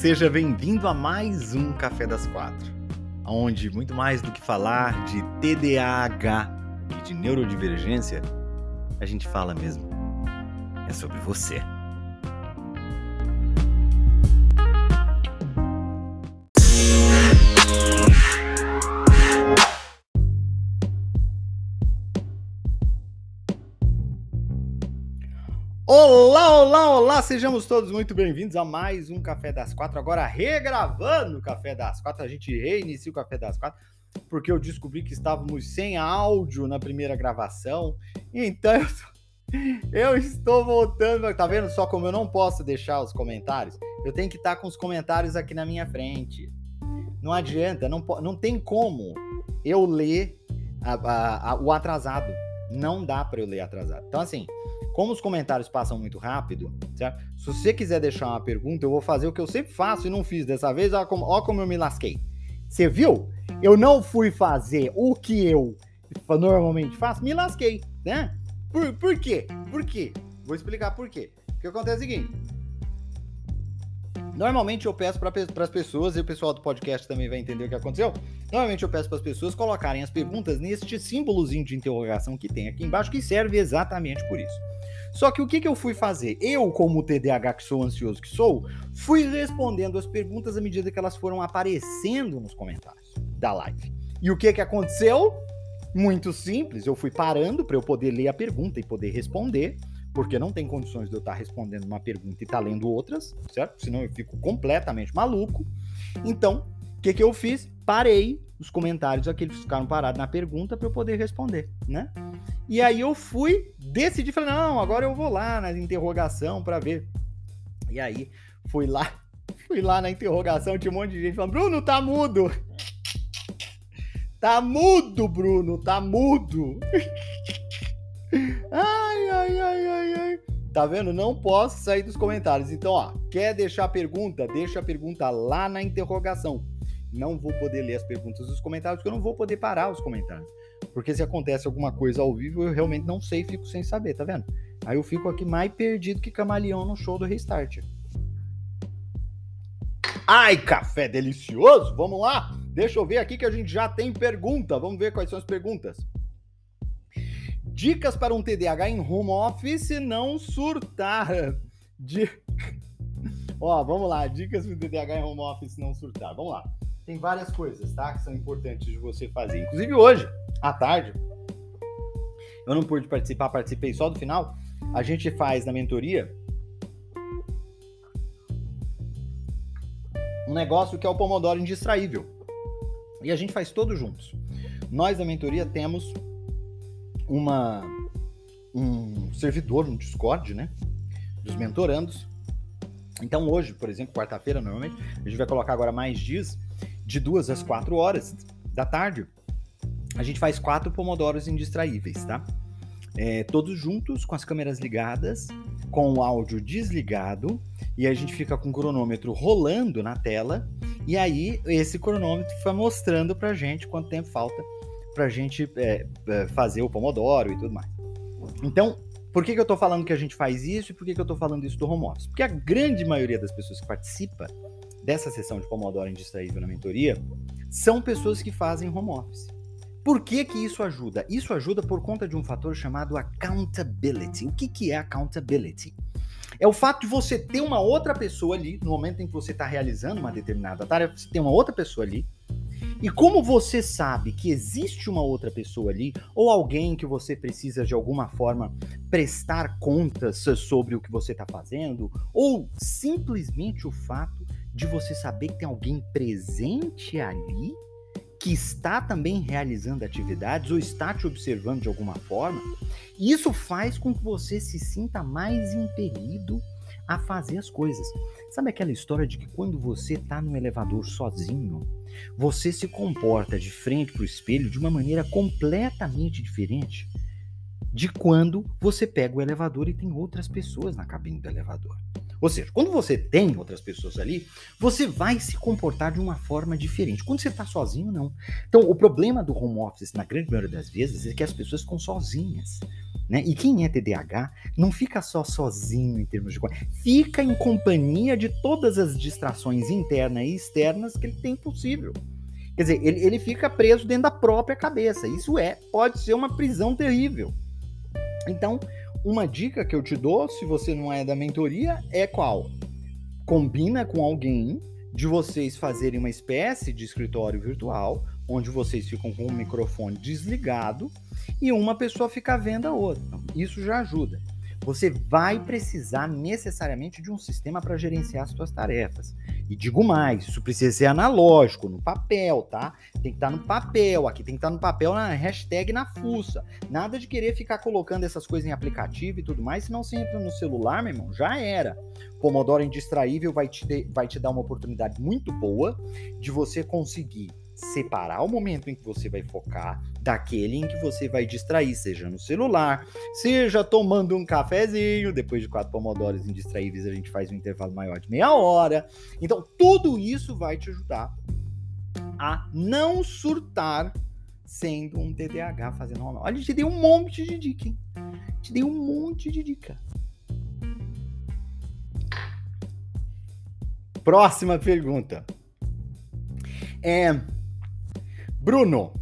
Seja bem-vindo a mais um Café das Quatro, onde muito mais do que falar de TDAH e de neurodivergência, a gente fala mesmo é sobre você. Olá, olá, olá! Sejamos todos muito bem-vindos a mais um Café das Quatro. Agora regravando o Café das Quatro. A gente reinicia o Café das Quatro porque eu descobri que estávamos sem áudio na primeira gravação. Então eu, estou voltando. Tá vendo só como eu não posso deixar os comentários? Eu tenho que estar com os comentários aqui na minha frente. Não adianta, não, não tem como eu ler a, a, a, o atrasado. Não dá para eu ler atrasado. Então, assim. Como os comentários passam muito rápido, certo? Se você quiser deixar uma pergunta, eu vou fazer o que eu sempre faço e não fiz dessa vez. Olha como, olha como eu me lasquei. Você viu? Eu não fui fazer o que eu normalmente faço, me lasquei, né? Por, por quê? Por quê? Vou explicar por quê. O que acontece é o seguinte. Normalmente eu peço para as pessoas, e o pessoal do podcast também vai entender o que aconteceu. Normalmente eu peço para as pessoas colocarem as perguntas neste símbolozinho de interrogação que tem aqui embaixo, que serve exatamente por isso. Só que o que, que eu fui fazer? Eu, como TDAH que sou ansioso que sou, fui respondendo as perguntas à medida que elas foram aparecendo nos comentários da live. E o que, que aconteceu? Muito simples, eu fui parando para eu poder ler a pergunta e poder responder, porque não tem condições de eu estar respondendo uma pergunta e estar tá lendo outras, certo? Senão eu fico completamente maluco. Então, o que, que eu fiz? Parei os comentários, aqueles ficaram parados na pergunta para eu poder responder, né? E aí eu fui, decidi, falei, não, agora eu vou lá na interrogação para ver. E aí fui lá, fui lá na interrogação, tinha um monte de gente falando, Bruno, tá mudo. Tá mudo, Bruno, tá mudo. Tá vendo? Não posso sair dos comentários. Então, ó, quer deixar pergunta? Deixa a pergunta lá na interrogação. Não vou poder ler as perguntas dos comentários, porque eu não vou poder parar os comentários. Porque se acontece alguma coisa ao vivo, eu realmente não sei, fico sem saber, tá vendo? Aí eu fico aqui mais perdido que camaleão no show do Restart. Ai, café delicioso! Vamos lá? Deixa eu ver aqui que a gente já tem pergunta. Vamos ver quais são as perguntas. Dicas para um TDAH em home office não surtar. De... Ó, vamos lá. Dicas para um TDAH em home office não surtar. Vamos lá. Tem várias coisas, tá? Que são importantes de você fazer. Inclusive hoje, à tarde. Eu não pude participar, participei só do final. A gente faz na mentoria um negócio que é o Pomodoro indistraível. E a gente faz todos juntos. Nós da mentoria temos uma um servidor no Discord, né? Dos mentorandos. Então hoje, por exemplo, quarta-feira normalmente, a gente vai colocar agora mais dias de duas às quatro horas da tarde a gente faz quatro pomodoros indistraíveis, tá? É, todos juntos, com as câmeras ligadas, com o áudio desligado, e a gente fica com o cronômetro rolando na tela, e aí esse cronômetro vai mostrando pra gente quanto tempo falta pra gente é, é, fazer o pomodoro e tudo mais. Então, por que, que eu tô falando que a gente faz isso e por que, que eu tô falando isso do home office? Porque a grande maioria das pessoas que participa dessa sessão de pomodoro indistraível na mentoria são pessoas que fazem home office. Por que, que isso ajuda? Isso ajuda por conta de um fator chamado accountability. O que, que é accountability? É o fato de você ter uma outra pessoa ali, no momento em que você está realizando uma determinada tarefa, você tem uma outra pessoa ali. E como você sabe que existe uma outra pessoa ali, ou alguém que você precisa de alguma forma prestar contas sobre o que você está fazendo, ou simplesmente o fato de você saber que tem alguém presente ali que está também realizando atividades ou está te observando de alguma forma, isso faz com que você se sinta mais impelido a fazer as coisas. Sabe aquela história de que quando você está no elevador sozinho, você se comporta de frente para o espelho de uma maneira completamente diferente de quando você pega o elevador e tem outras pessoas na cabine do elevador. Ou seja, quando você tem outras pessoas ali, você vai se comportar de uma forma diferente. Quando você está sozinho, não. Então, o problema do home office, na grande maioria das vezes, é que as pessoas ficam sozinhas. Né? E quem é TDAH não fica só sozinho em termos de. Fica em companhia de todas as distrações internas e externas que ele tem possível. Quer dizer, ele, ele fica preso dentro da própria cabeça. Isso é, pode ser uma prisão terrível. Então, uma dica que eu te dou, se você não é da mentoria, é qual? Combina com alguém de vocês fazerem uma espécie de escritório virtual, onde vocês ficam com o microfone desligado e uma pessoa fica vendo a outra. Isso já ajuda você vai precisar necessariamente de um sistema para gerenciar as suas tarefas. E digo mais, isso precisa ser analógico, no papel, tá? Tem que estar tá no papel, aqui tem que estar tá no papel na hashtag na fuça. Nada de querer ficar colocando essas coisas em aplicativo e tudo mais, senão você entra no celular, meu irmão, já era. Pomodoro Indistraível vai te, vai te dar uma oportunidade muito boa de você conseguir separar o momento em que você vai focar daquele em que você vai distrair, seja no celular, seja tomando um cafezinho, depois de quatro pomodoros indistraíveis a gente faz um intervalo maior de meia hora. Então, tudo isso vai te ajudar a não surtar sendo um TDAH fazendo uma Olha, te dei um monte de dica, hein? Te dei um monte de dica. Próxima pergunta. É, Bruno,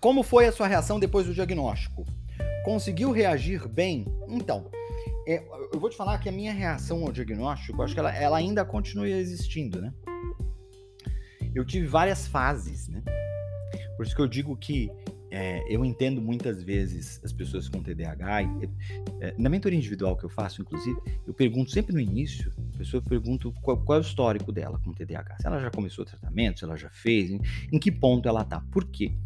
como foi a sua reação depois do diagnóstico? Conseguiu reagir bem? Então, é, eu vou te falar que a minha reação ao diagnóstico, acho que ela, ela ainda continua existindo, né? Eu tive várias fases, né? Por isso que eu digo que é, eu entendo muitas vezes as pessoas com TDAH. E, é, na mentoria individual que eu faço, inclusive, eu pergunto sempre no início, pessoa pergunta qual, qual, é o histórico dela com TDAH. Se ela já começou o tratamento, se ela já fez, em, em que ponto ela tá. Por quê?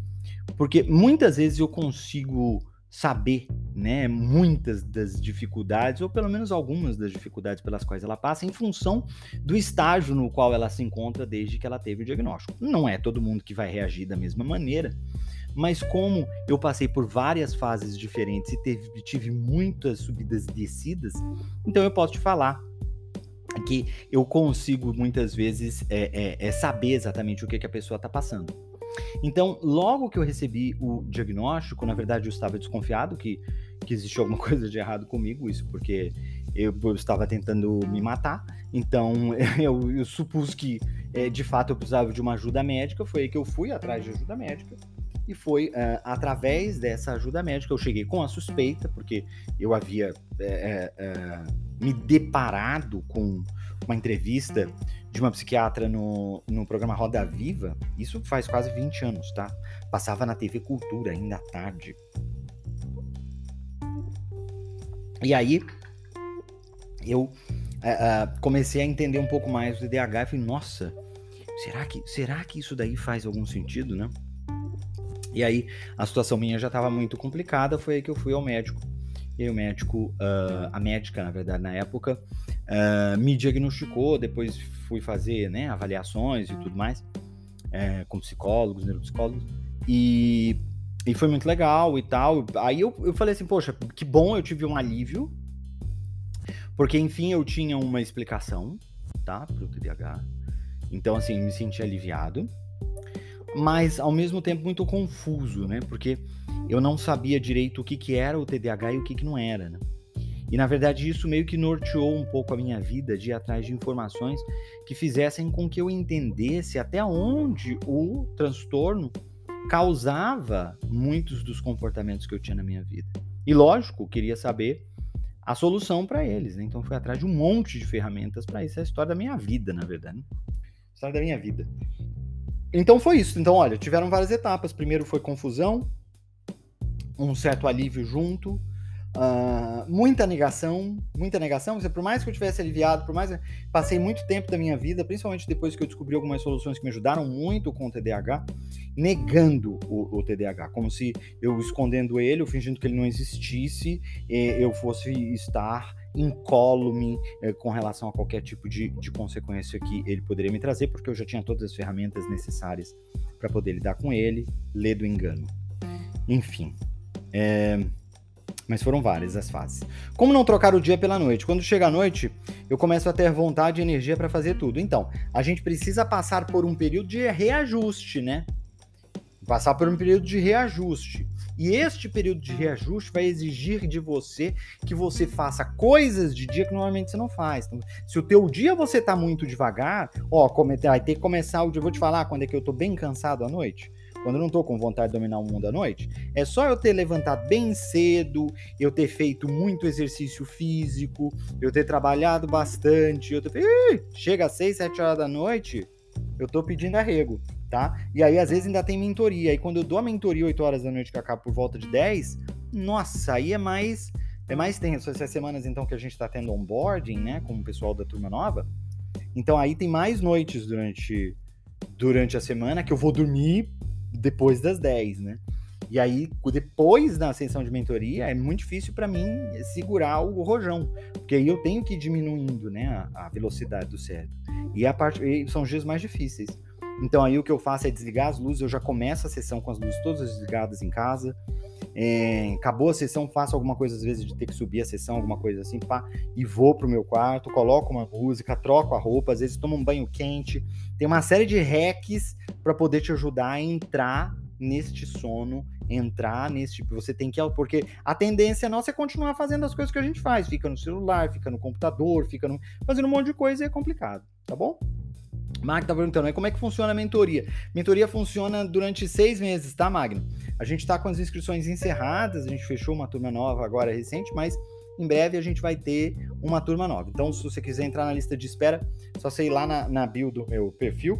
Porque muitas vezes eu consigo saber, né, muitas das dificuldades, ou pelo menos algumas das dificuldades pelas quais ela passa, em função do estágio no qual ela se encontra desde que ela teve o diagnóstico. Não é todo mundo que vai reagir da mesma maneira, mas como eu passei por várias fases diferentes e teve, tive muitas subidas e descidas, então eu posso te falar que eu consigo muitas vezes é, é, é saber exatamente o que, que a pessoa está passando. Então, logo que eu recebi o diagnóstico, na verdade eu estava desconfiado que, que existia alguma coisa de errado comigo, isso porque eu, eu estava tentando me matar, então eu, eu supus que é, de fato eu precisava de uma ajuda médica, foi aí que eu fui atrás de ajuda médica e foi uh, através dessa ajuda médica eu cheguei com a suspeita, porque eu havia é, é, me deparado com uma entrevista de uma psiquiatra no, no programa Roda Viva, isso faz quase 20 anos, tá? Passava na TV Cultura ainda à tarde. E aí eu comecei a entender um pouco mais do DH e falei, nossa, será que, será que isso daí faz algum sentido, né? E aí a situação minha já estava muito complicada, foi aí que eu fui ao médico. E aí o médico, uh, a médica, na verdade, na época, uh, me diagnosticou, depois fui fazer né, avaliações e tudo mais, é, com psicólogos, neuropsicólogos, e, e foi muito legal e tal. Aí eu, eu falei assim, poxa, que bom, eu tive um alívio, porque enfim eu tinha uma explicação, tá, pro TDAH. Então, assim, me senti aliviado mas ao mesmo tempo muito confuso, né? Porque eu não sabia direito o que, que era o TDAH e o que, que não era, né? E na verdade isso meio que norteou um pouco a minha vida de ir atrás de informações que fizessem com que eu entendesse até onde o transtorno causava muitos dos comportamentos que eu tinha na minha vida. E lógico, queria saber a solução para eles, né? Então fui atrás de um monte de ferramentas para isso. É a história da minha vida, na verdade. Né? História da minha vida. Então foi isso. Então, olha, tiveram várias etapas. Primeiro foi confusão, um certo alívio junto, uh, muita negação, muita negação. Por mais que eu tivesse aliviado, por mais passei muito tempo da minha vida, principalmente depois que eu descobri algumas soluções que me ajudaram muito com o TDAH, negando o, o TDAH, como se eu escondendo ele, ou fingindo que ele não existisse, eu fosse estar incólume eh, com relação a qualquer tipo de, de consequência que ele poderia me trazer, porque eu já tinha todas as ferramentas necessárias para poder lidar com ele, ler do engano. Enfim. É... Mas foram várias as fases. Como não trocar o dia pela noite? Quando chega a noite, eu começo a ter vontade e energia para fazer tudo. Então, a gente precisa passar por um período de reajuste, né? Passar por um período de reajuste. E este período de reajuste vai exigir de você que você faça coisas de dia que normalmente você não faz. Então, se o teu dia você tá muito devagar, ó, vai ter que começar o dia. Vou te falar quando é que eu tô bem cansado à noite quando eu não tô com vontade de dominar o mundo à noite, é só eu ter levantado bem cedo, eu ter feito muito exercício físico, eu ter trabalhado bastante, eu ter feito... chega às 6, 7 horas da noite, eu tô pedindo arrego, tá? E aí às vezes ainda tem mentoria, aí quando eu dou a mentoria 8 horas da noite que acaba por volta de 10, nossa, aí é mais é mais tenso essas semanas então que a gente tá tendo onboarding, né, com o pessoal da turma nova. Então aí tem mais noites durante durante a semana que eu vou dormir depois das 10, né? E aí, depois da ascensão de mentoria, é muito difícil para mim segurar o rojão, porque aí eu tenho que ir diminuindo né, a, a velocidade do cérebro. E, a parte, e são os dias mais difíceis. Então aí o que eu faço é desligar as luzes, eu já começo a sessão com as luzes todas desligadas em casa. É, acabou a sessão, faço alguma coisa, às vezes, de ter que subir a sessão, alguma coisa assim, pá, e vou pro meu quarto, coloco uma música, troco a roupa, às vezes tomo um banho quente. Tem uma série de hacks para poder te ajudar a entrar neste sono, entrar tipo. Você tem que. Porque a tendência nossa é continuar fazendo as coisas que a gente faz. Fica no celular, fica no computador, fica no, fazendo um monte de coisa e é complicado, tá bom? Magno tá perguntando, como é que funciona a mentoria? Mentoria funciona durante seis meses, tá, Magno? A gente tá com as inscrições encerradas, a gente fechou uma turma nova agora recente, mas em breve a gente vai ter uma turma nova. Então, se você quiser entrar na lista de espera, só sei lá na, na bio do meu perfil,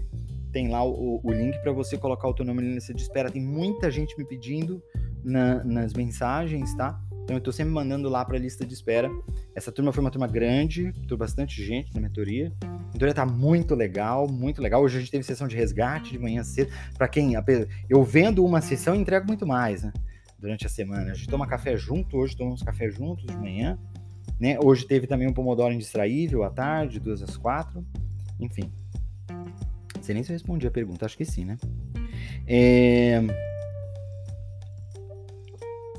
tem lá o, o link para você colocar o teu nome na lista de espera. Tem muita gente me pedindo na, nas mensagens, tá? Então eu tô sempre mandando lá para a lista de espera. Essa turma foi uma turma grande, tô bastante gente na mentoria. A mentoria tá muito legal, muito legal. Hoje a gente teve sessão de resgate de manhã cedo. Para quem eu vendo uma sessão, entrego muito mais, né? Durante a semana. A gente toma café junto, hoje tomamos café juntos de manhã, né? Hoje teve também um pomodoro indistraível à tarde, duas às quatro. Enfim, não sei nem se eu respondi a pergunta, acho que sim, né? É...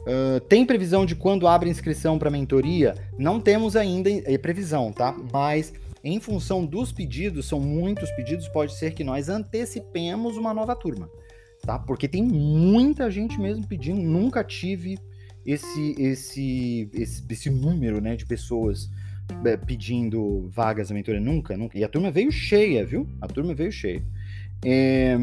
Uh, tem previsão de quando abre inscrição para mentoria? Não temos ainda é, previsão, tá? Mas em função dos pedidos, são muitos pedidos, pode ser que nós antecipemos uma nova turma, tá? Porque tem muita gente mesmo pedindo, nunca tive esse esse esse, esse número, né, de pessoas é, pedindo vagas na mentoria nunca, nunca. E a turma veio cheia, viu? A turma veio cheia. É...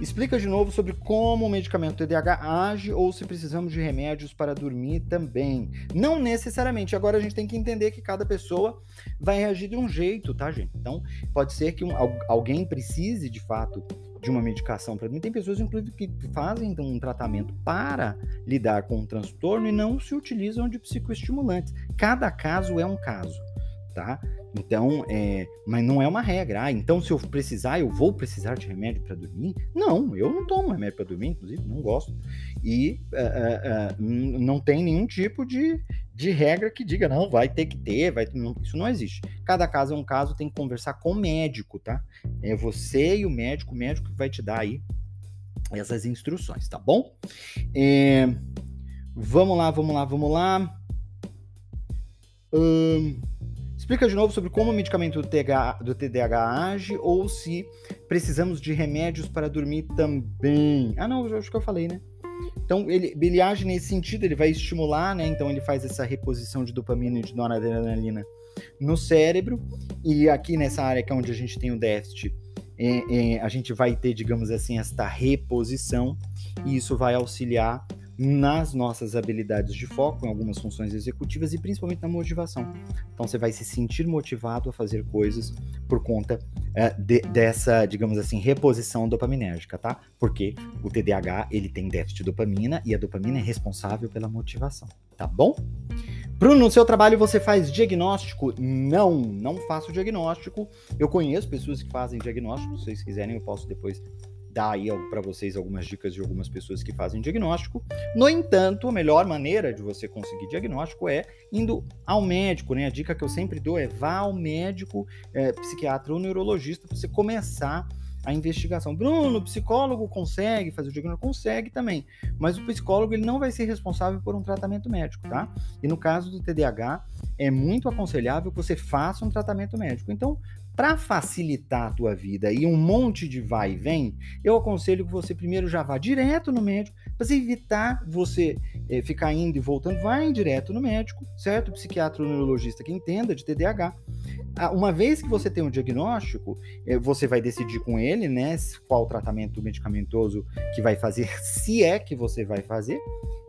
Explica de novo sobre como o medicamento TDAH age ou se precisamos de remédios para dormir também. Não necessariamente. Agora a gente tem que entender que cada pessoa vai reagir de um jeito, tá, gente? Então, pode ser que um, alguém precise de fato de uma medicação para mim. Tem pessoas, inclusive, que fazem um tratamento para lidar com o transtorno e não se utilizam de psicoestimulantes. Cada caso é um caso, tá? Então, é, mas não é uma regra. Ah, então se eu precisar, eu vou precisar de remédio para dormir? Não, eu não tomo remédio para dormir, inclusive, não gosto. E uh, uh, uh, não tem nenhum tipo de, de regra que diga, não, vai ter que ter, vai não, isso não existe. Cada caso é um caso, tem que conversar com o médico, tá? É você e o médico, o médico que vai te dar aí essas instruções, tá bom? É, vamos lá, vamos lá, vamos lá. Hum, explica de novo sobre como o medicamento do TDAH, age ou se precisamos de remédios para dormir também. Ah, não, acho que eu falei, né? Então, ele, ele age nesse sentido, ele vai estimular, né? Então, ele faz essa reposição de dopamina e de noradrenalina no cérebro. E aqui nessa área que é onde a gente tem o déficit, é, é, a gente vai ter, digamos assim, esta reposição. E isso vai auxiliar nas nossas habilidades de foco, em algumas funções executivas e principalmente na motivação. Então você vai se sentir motivado a fazer coisas por conta é, de, dessa, digamos assim, reposição dopaminérgica, tá? Porque o TDAH ele tem déficit de dopamina e a dopamina é responsável pela motivação, tá bom? Bruno, no seu trabalho você faz diagnóstico? Não, não faço diagnóstico. Eu conheço pessoas que fazem diagnóstico. Se vocês quiserem, eu posso depois dar aí para vocês algumas dicas de algumas pessoas que fazem diagnóstico. No entanto, a melhor maneira de você conseguir diagnóstico é indo ao médico, né? A dica que eu sempre dou é vá ao médico, é, psiquiatra ou neurologista para você começar a investigação. Bruno, psicólogo consegue fazer o diagnóstico? Consegue também, mas o psicólogo ele não vai ser responsável por um tratamento médico, tá? E no caso do TDAH, é muito aconselhável que você faça um tratamento médico. Então, para facilitar a tua vida e um monte de vai e vem, eu aconselho que você primeiro já vá direto no médico, para evitar você é, ficar indo e voltando, vai direto no médico, certo? Psiquiatra ou neurologista que entenda de TDAH. Ah, uma vez que você tem um diagnóstico, é, você vai decidir com ele, né, qual tratamento medicamentoso que vai fazer, se é que você vai fazer,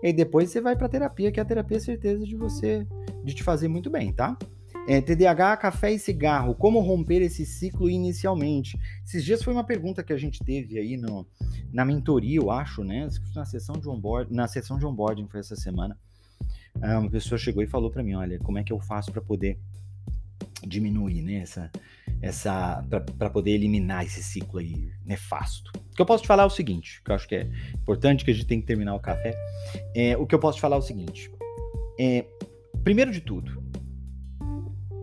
e depois você vai para terapia, que é a terapia é certeza de você de te fazer muito bem, tá? É, TDAH, café e cigarro, como romper esse ciclo inicialmente? Esses dias foi uma pergunta que a gente teve aí no, na mentoria, eu acho, né? Na sessão de onboarding, na sessão de onboarding foi essa semana. Ah, uma pessoa chegou e falou para mim, olha, como é que eu faço para poder diminuir, né? Essa, essa para poder eliminar esse ciclo aí nefasto. O que eu posso te falar é o seguinte, que eu acho que é importante que a gente tem que terminar o café. É, o que eu posso te falar é o seguinte. É, primeiro de tudo,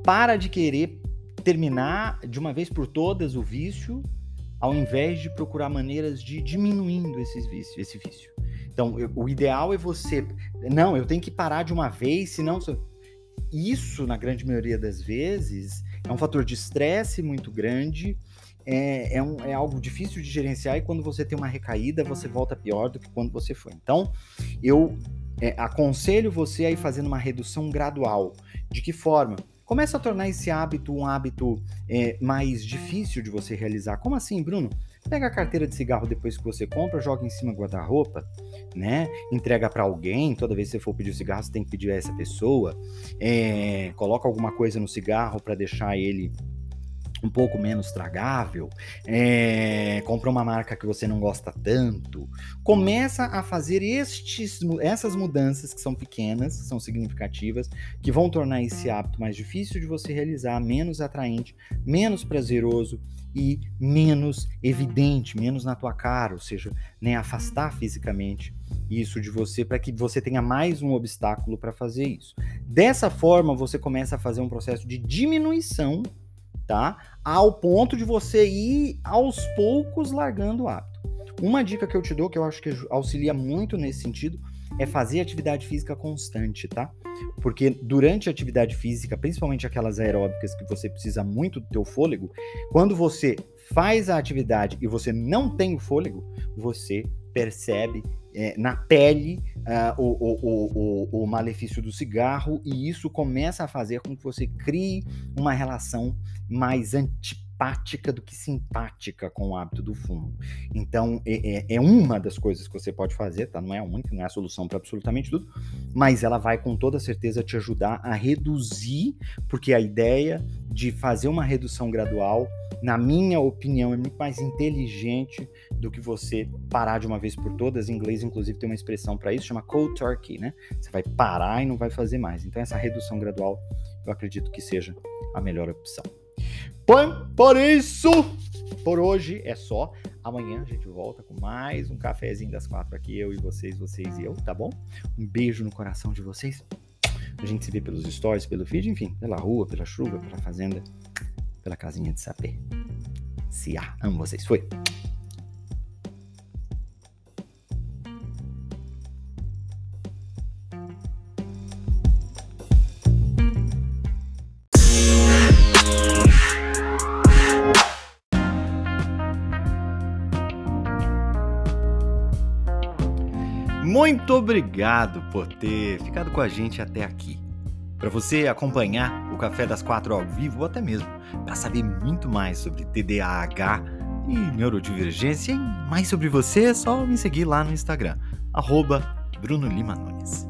para de querer terminar de uma vez por todas o vício, ao invés de procurar maneiras de diminuindo esses vícios, esse vício. Então, eu, o ideal é você. Não, eu tenho que parar de uma vez, senão. Isso, na grande maioria das vezes, é um fator de estresse muito grande. É, é, um, é, algo difícil de gerenciar e quando você tem uma recaída, você volta pior do que quando você foi. Então, eu é, aconselho você a ir fazendo uma redução gradual. De que forma? Começa a tornar esse hábito um hábito é, mais difícil de você realizar. Como assim, Bruno? Pega a carteira de cigarro depois que você compra, joga em cima do guarda-roupa, né? Entrega para alguém. Toda vez que você for pedir o cigarro, você tem que pedir a essa pessoa. É, coloca alguma coisa no cigarro para deixar ele um pouco menos tragável, é, compra uma marca que você não gosta tanto, começa a fazer estes, essas mudanças que são pequenas, que são significativas, que vão tornar esse hábito mais difícil de você realizar, menos atraente, menos prazeroso e menos evidente, menos na tua cara, ou seja, nem afastar fisicamente isso de você para que você tenha mais um obstáculo para fazer isso. Dessa forma, você começa a fazer um processo de diminuição tá? Ao ponto de você ir aos poucos largando o hábito. Uma dica que eu te dou, que eu acho que auxilia muito nesse sentido, é fazer atividade física constante, tá? Porque durante a atividade física, principalmente aquelas aeróbicas que você precisa muito do teu fôlego, quando você faz a atividade e você não tem o fôlego, você percebe é, na pele uh, o, o, o, o, malefício do cigarro e isso começa a fazer com que você crie uma relação mais antipática do que simpática com o hábito do fumo. Então, é, é, é uma das coisas que você pode fazer, tá? Não é a única, não é a solução para absolutamente tudo, mas ela vai com toda certeza te ajudar a reduzir, porque a ideia de fazer uma redução gradual na minha opinião, é muito mais inteligente do que você parar de uma vez por todas. Em inglês, inclusive, tem uma expressão para isso, chama cold turkey, né? Você vai parar e não vai fazer mais. Então, essa redução gradual, eu acredito que seja a melhor opção. Por, isso, por hoje é só. Amanhã a gente volta com mais um cafezinho das quatro aqui, eu e vocês, vocês e eu, tá bom? Um beijo no coração de vocês. A gente se vê pelos stories, pelo feed, enfim, pela rua, pela chuva, pela fazenda pela casinha de sapê. Se há, amo vocês. Foi. Muito obrigado por ter ficado com a gente até aqui. Para você acompanhar o Café das Quatro ao vivo, ou até mesmo para saber muito mais sobre TDAH e neurodivergência e mais sobre você, é só me seguir lá no Instagram, arroba Bruno Lima Nunes.